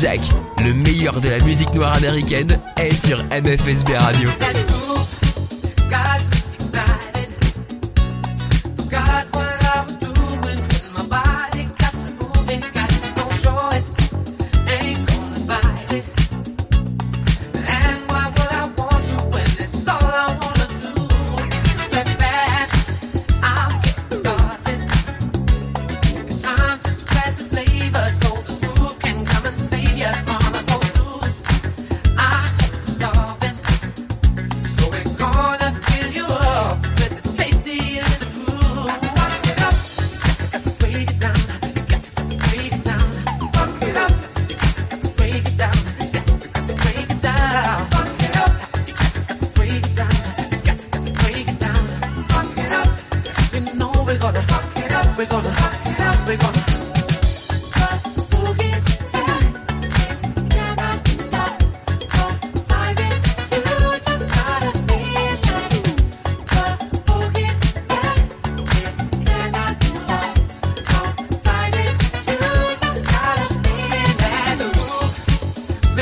Jack, le meilleur de la musique noire américaine, est sur MFSB Radio.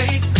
Have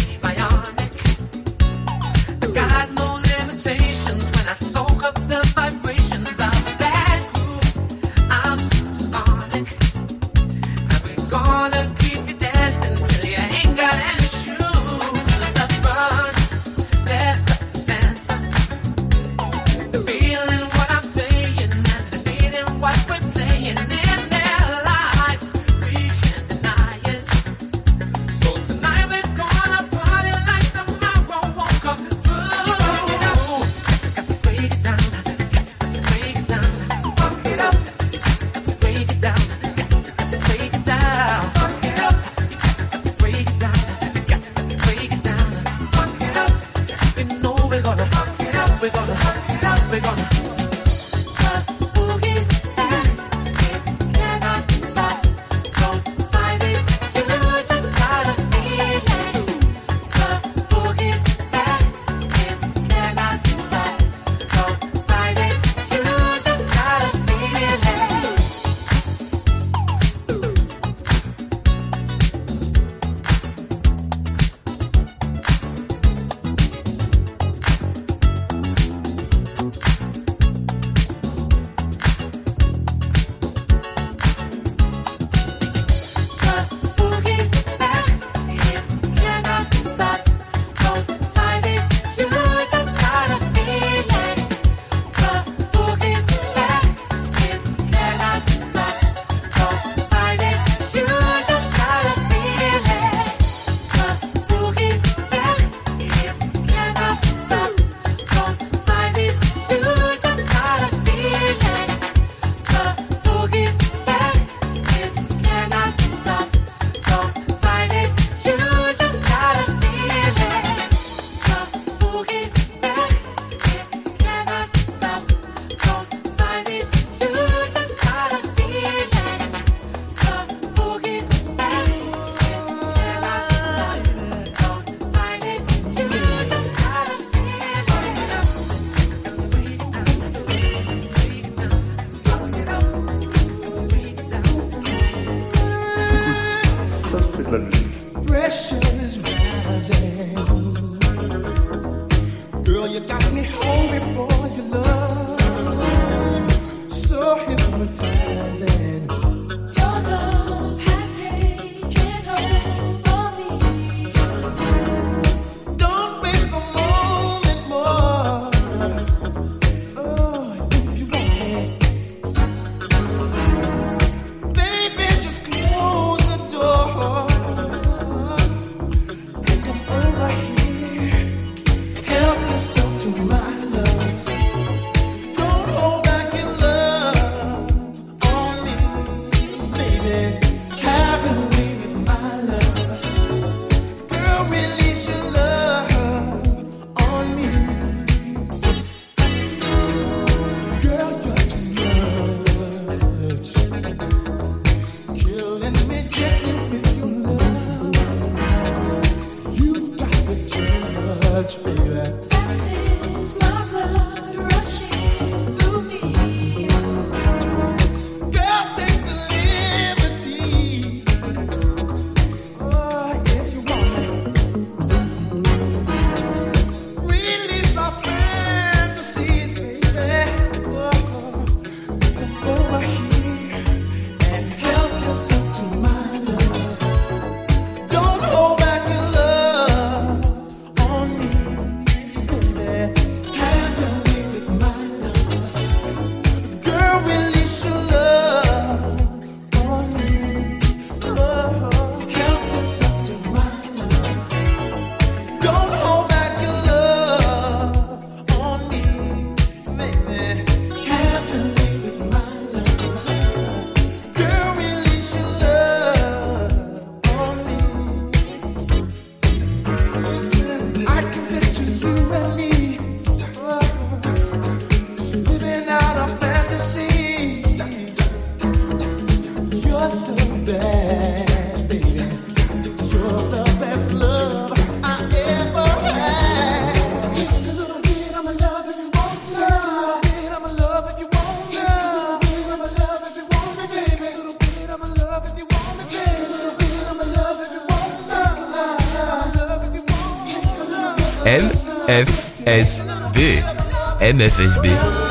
MFSB.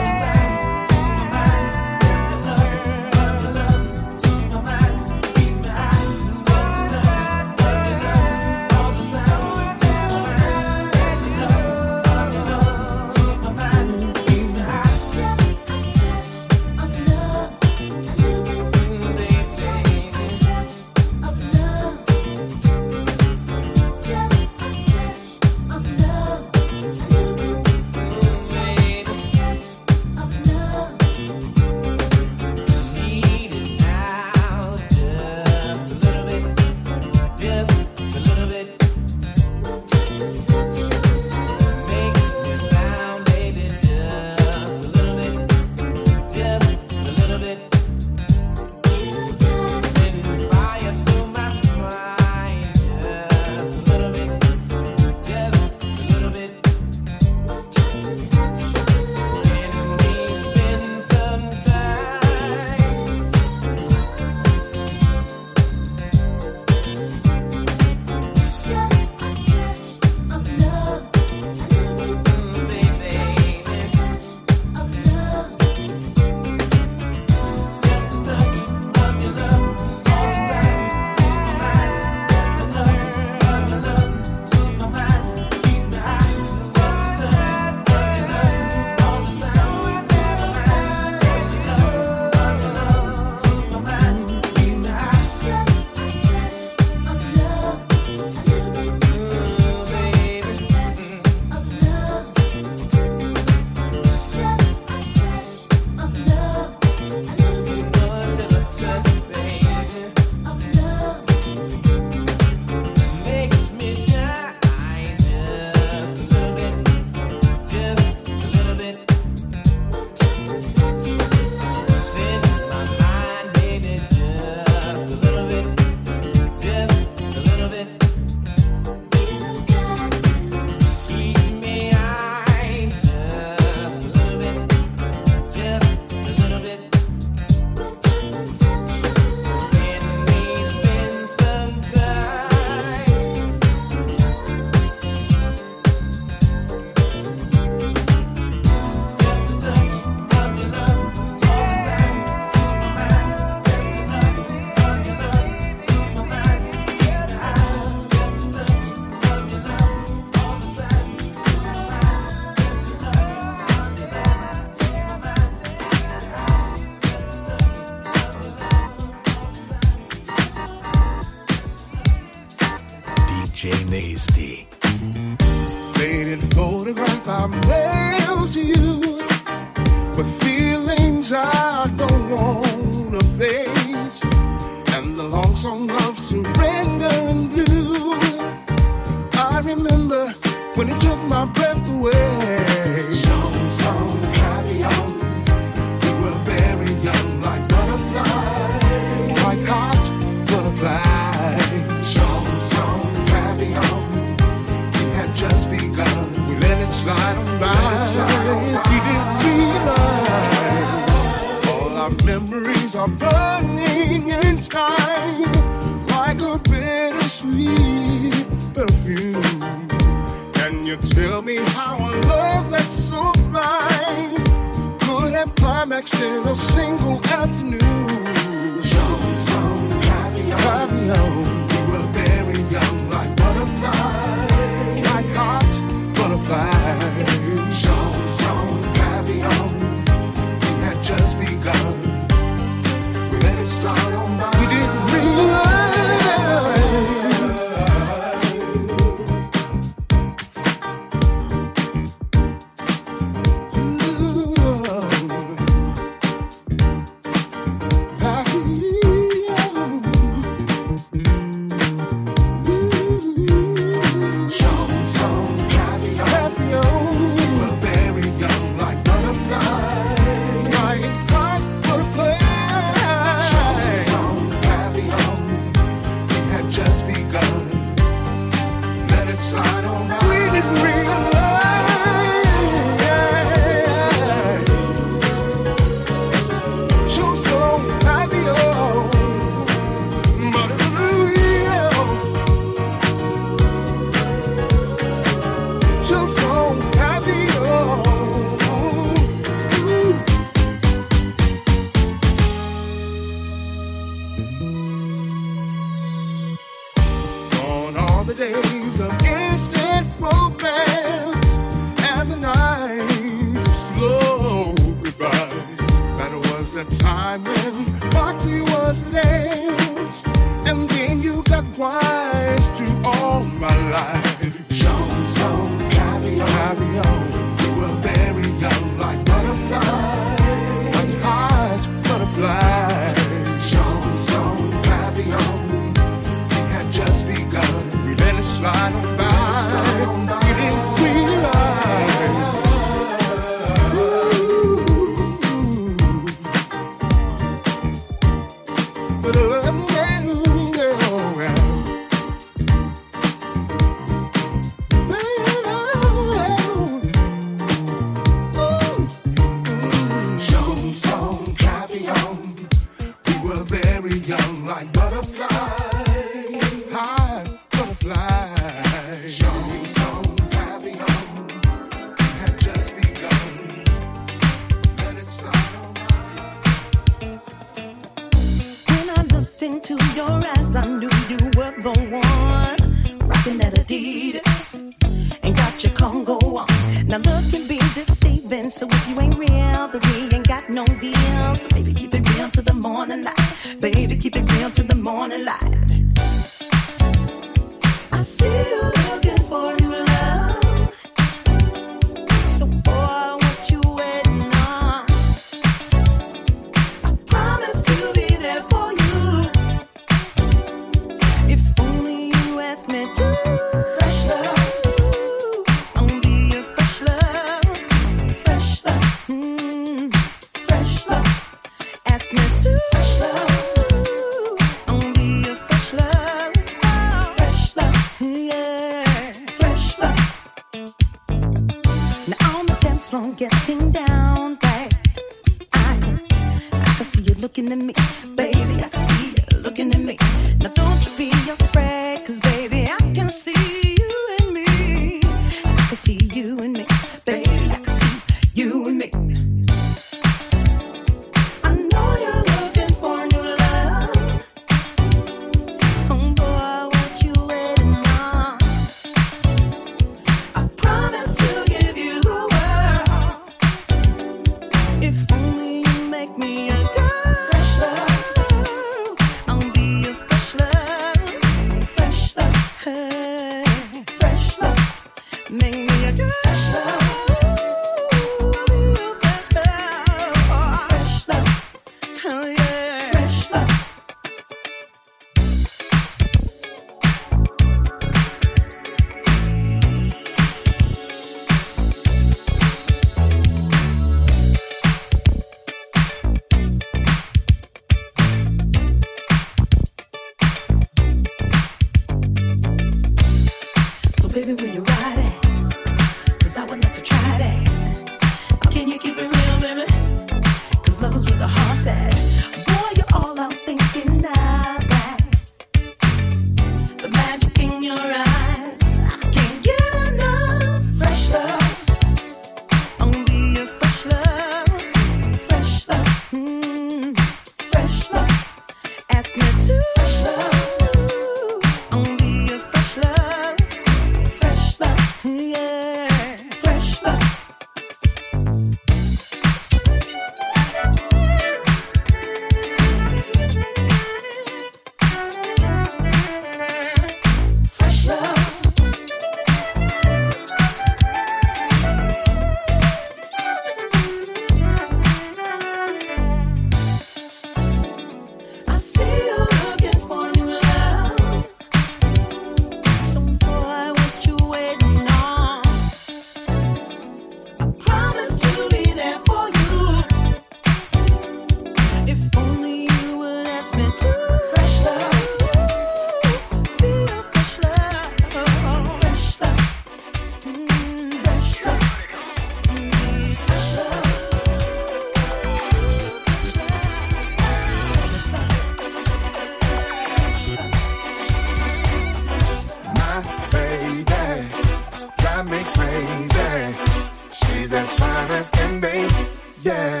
Shake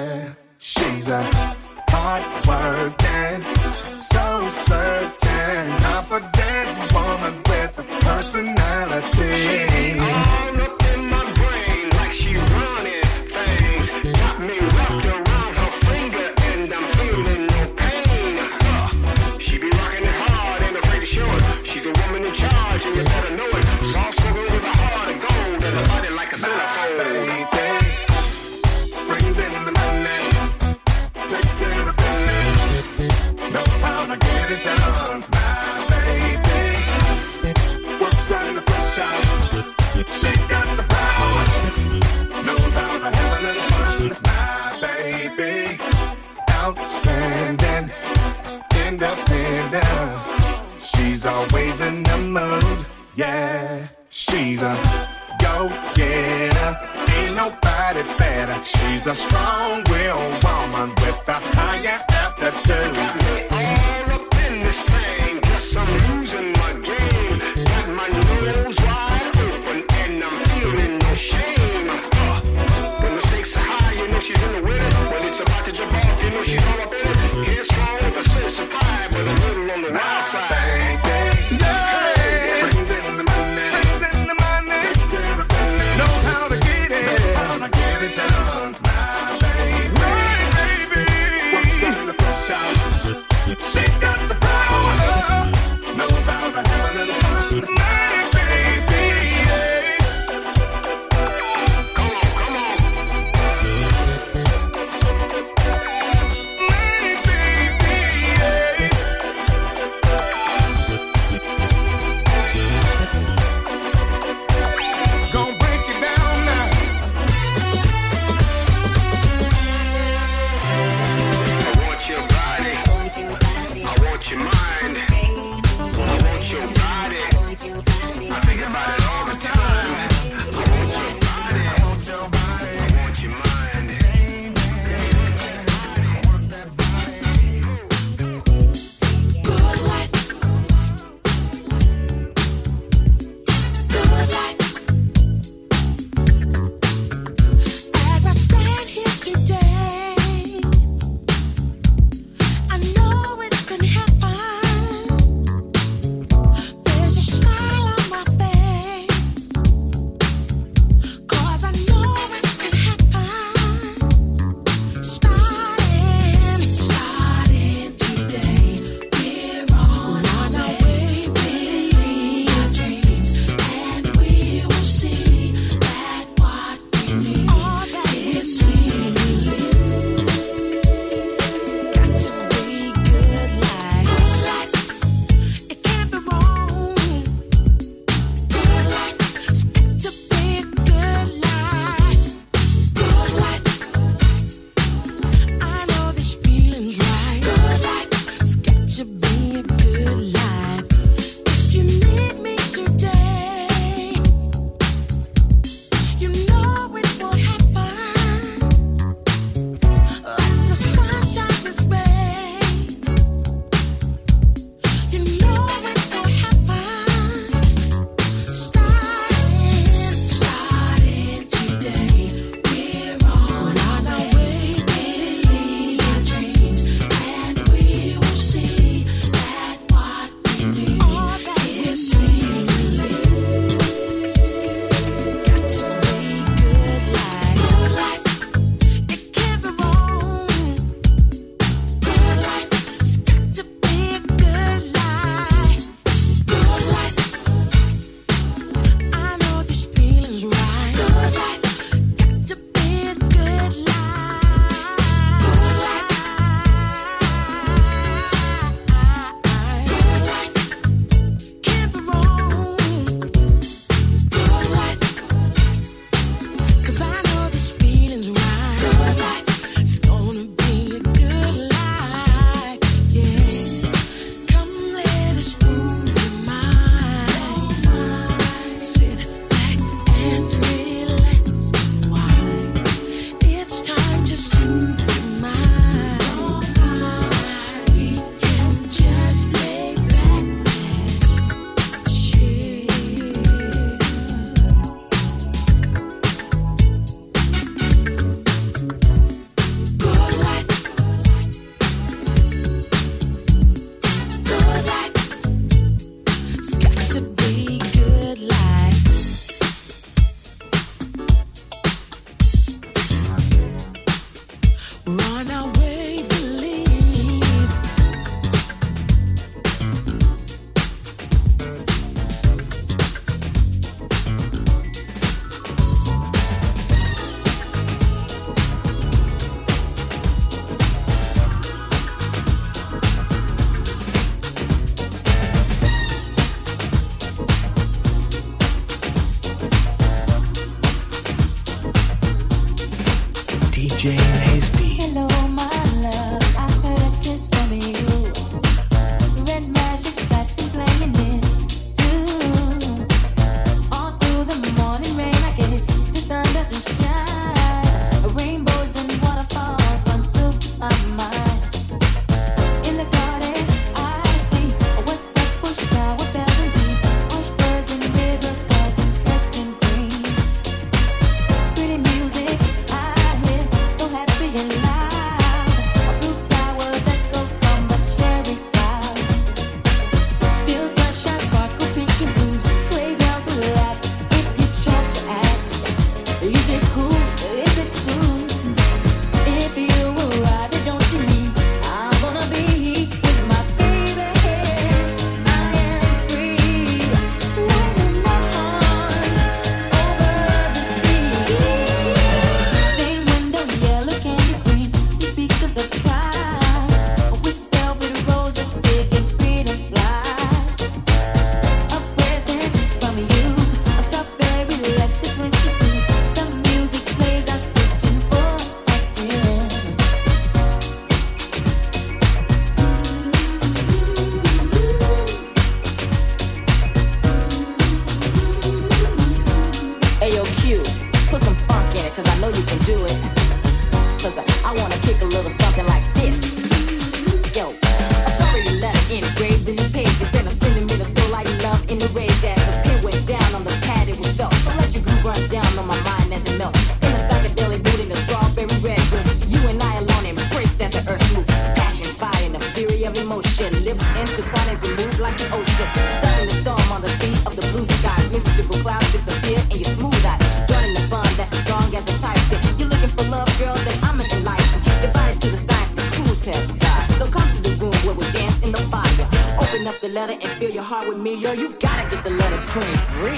as you move like an ocean. Stunning the storm on the sea of the blue sky. Mystical clouds disappear and you're smooth eyes. Joining the fun that's strong as a typhoon. You're looking for love, girl, then I'm an enlightened. Divided to the science, the cool test guys. So come to the room where we dance in the fire. Open up the letter and fill your heart with me, yo. You gotta get the letter 23.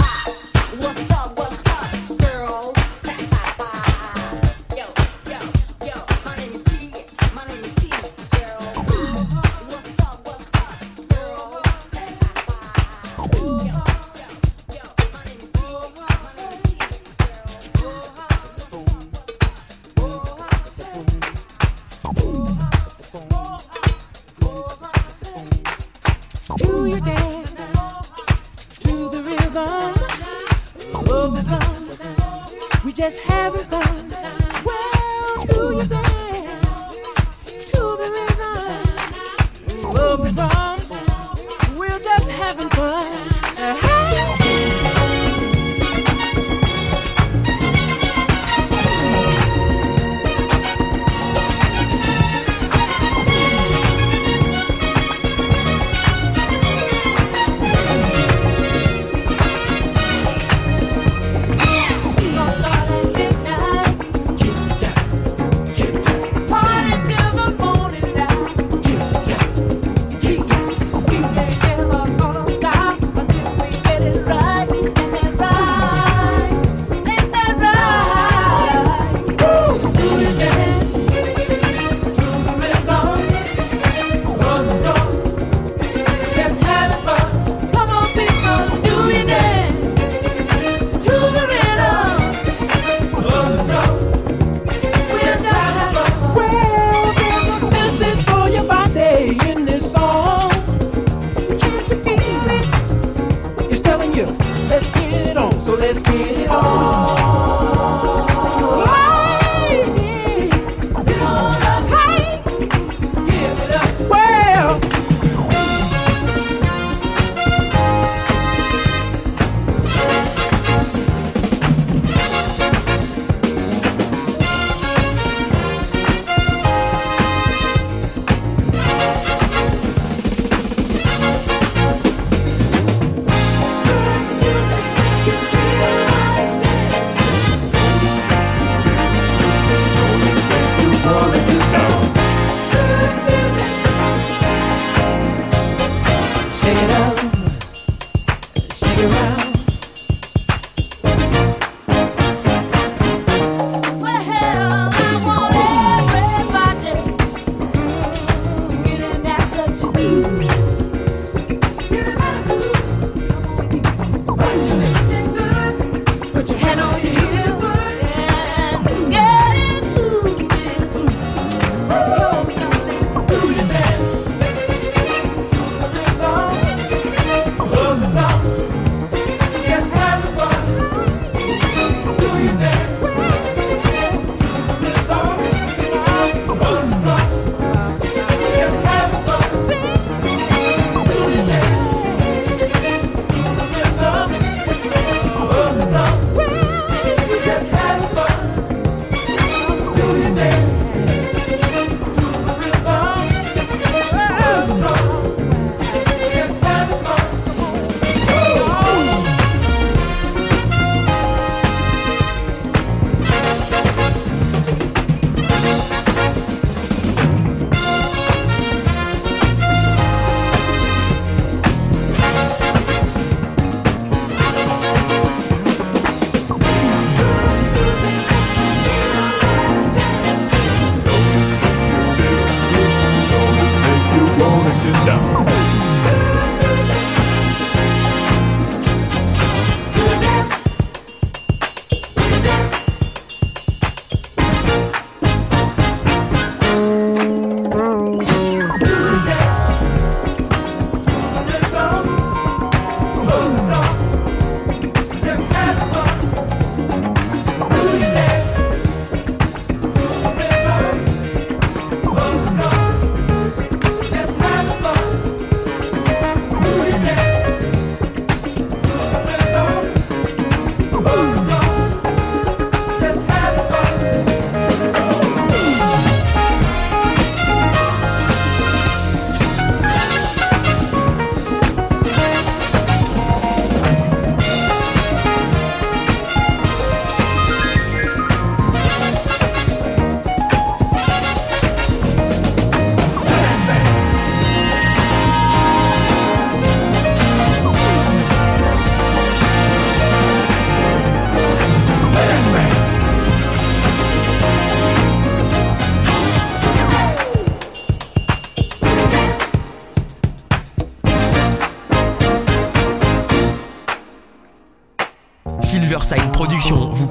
Ah? What's up,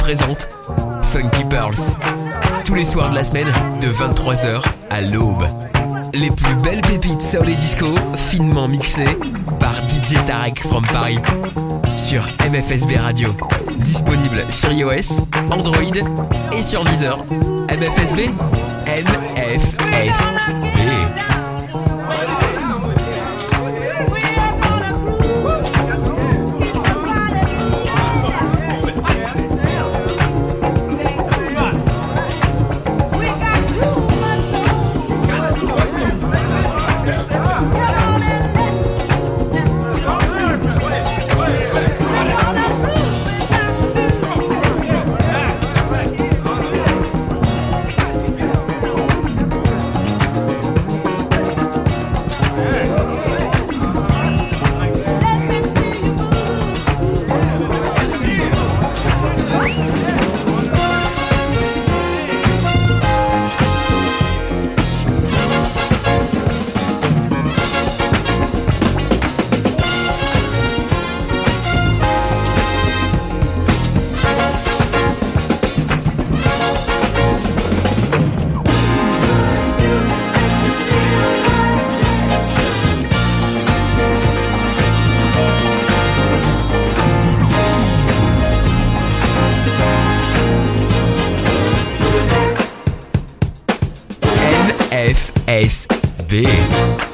présente Funky Pearls. Tous les soirs de la semaine, de 23h à l'aube. Les plus belles pépites soul et disco, finement mixées par DJ Tarek from Paris. Sur MFSB Radio. Disponible sur iOS, Android et sur Deezer. MFSB MFSB.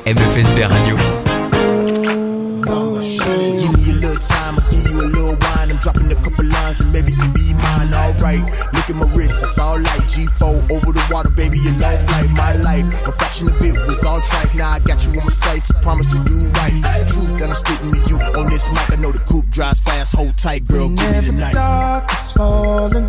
MFSB Radio. Give me a little time, I'll give you a little wine. I'm dropping a couple lines, then maybe you be mine. Alright, look at my wrist, it's all light. G4 over the water, baby, your life like my life. A fraction of it was all tripe. Now I got you on my sights, promise to do right. It's the truth that I'm spitting to you on this mic. I know the coupe drives fast, hold tight, girl. Give me the night. Dark is falling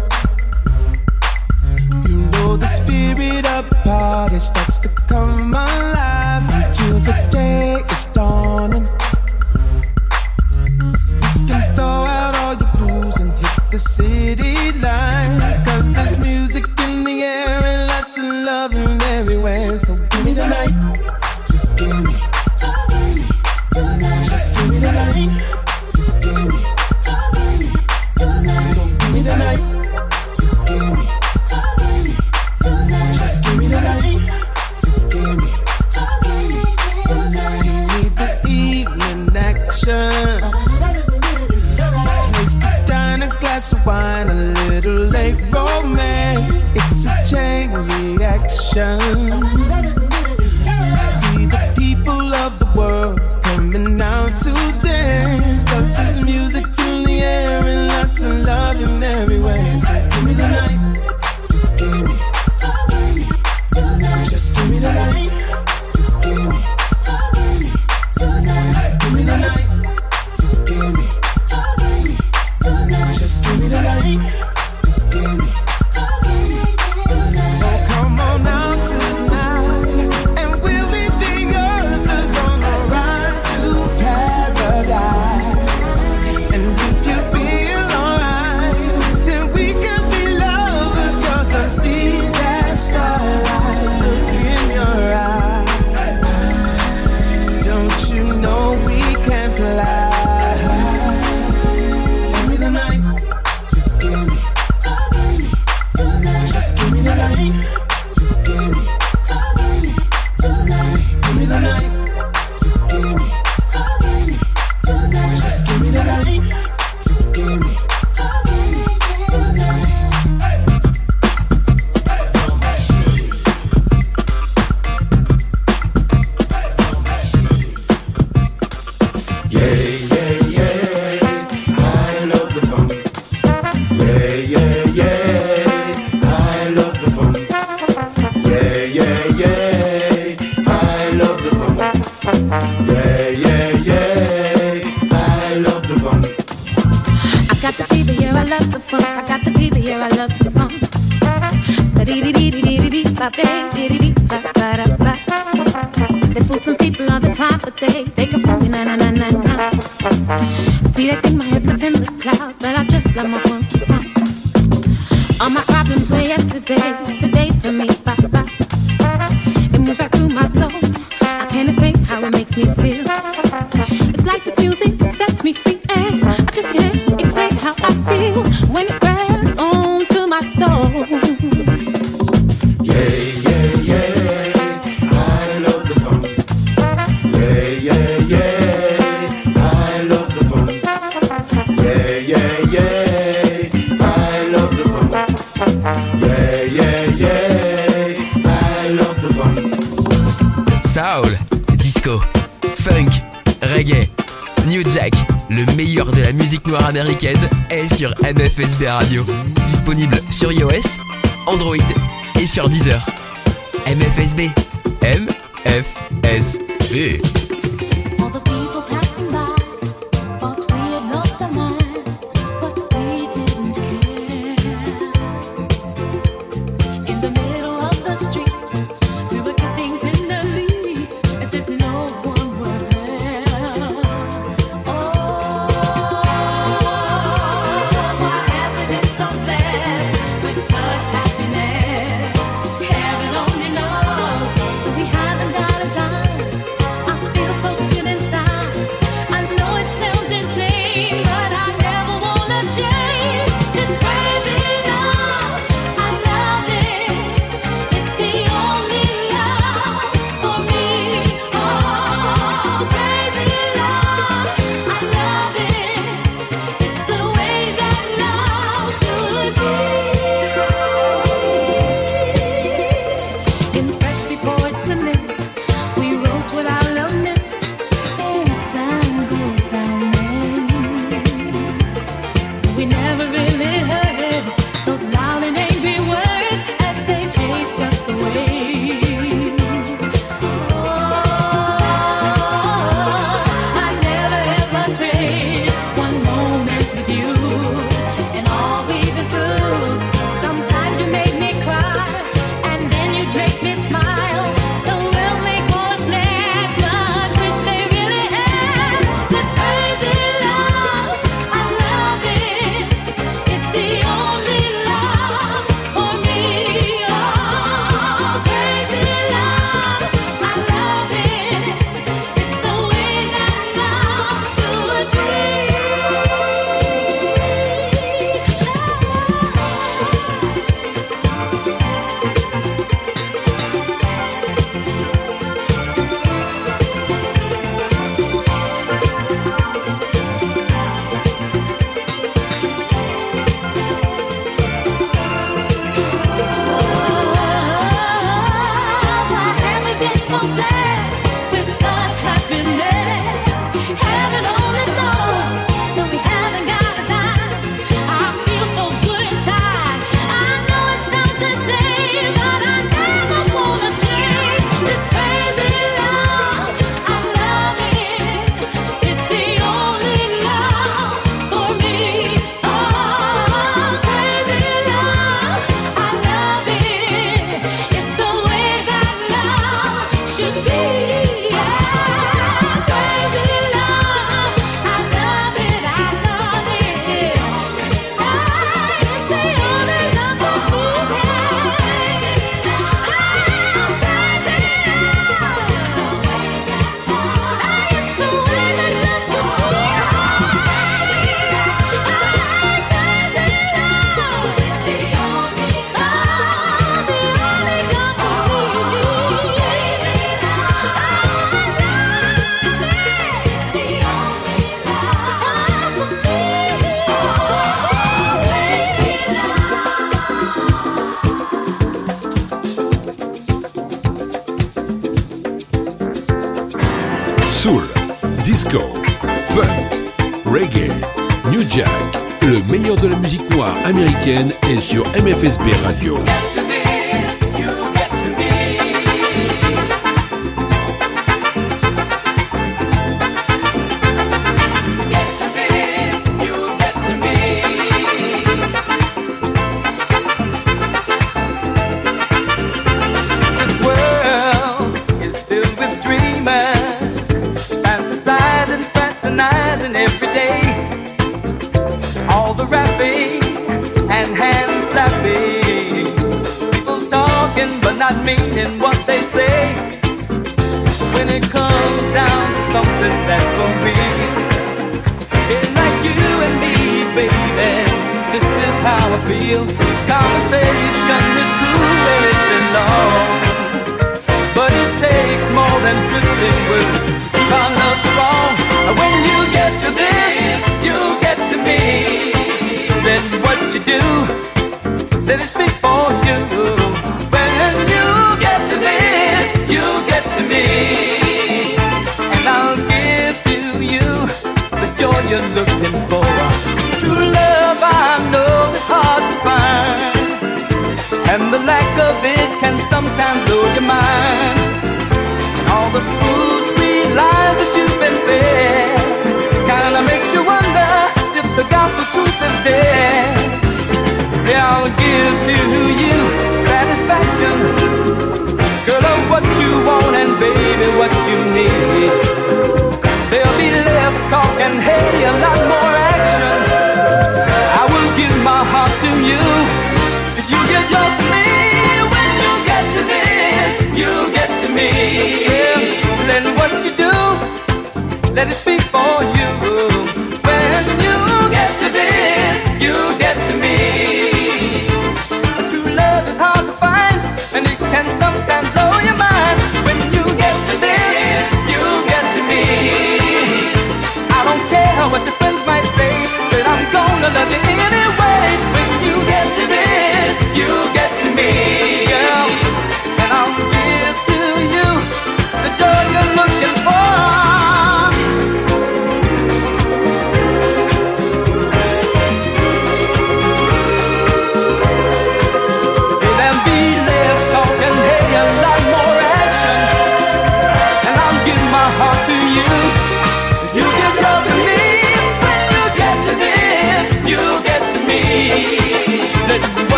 You. Sur Deezer. MFSB Radio.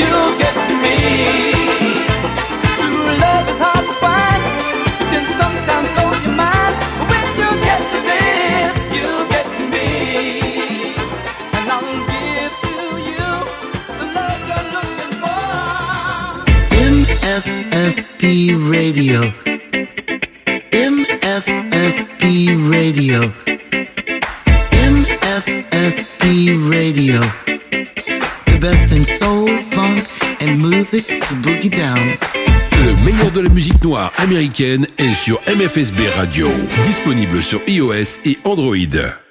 you get to me. True love is hard to find, but sometimes your mind. When you get to this, you get to me. And I'll give you the love you're looking for. Radio. MFSB Radio. Le meilleur de la musique noire américaine est sur MFSB Radio, disponible sur iOS et Android.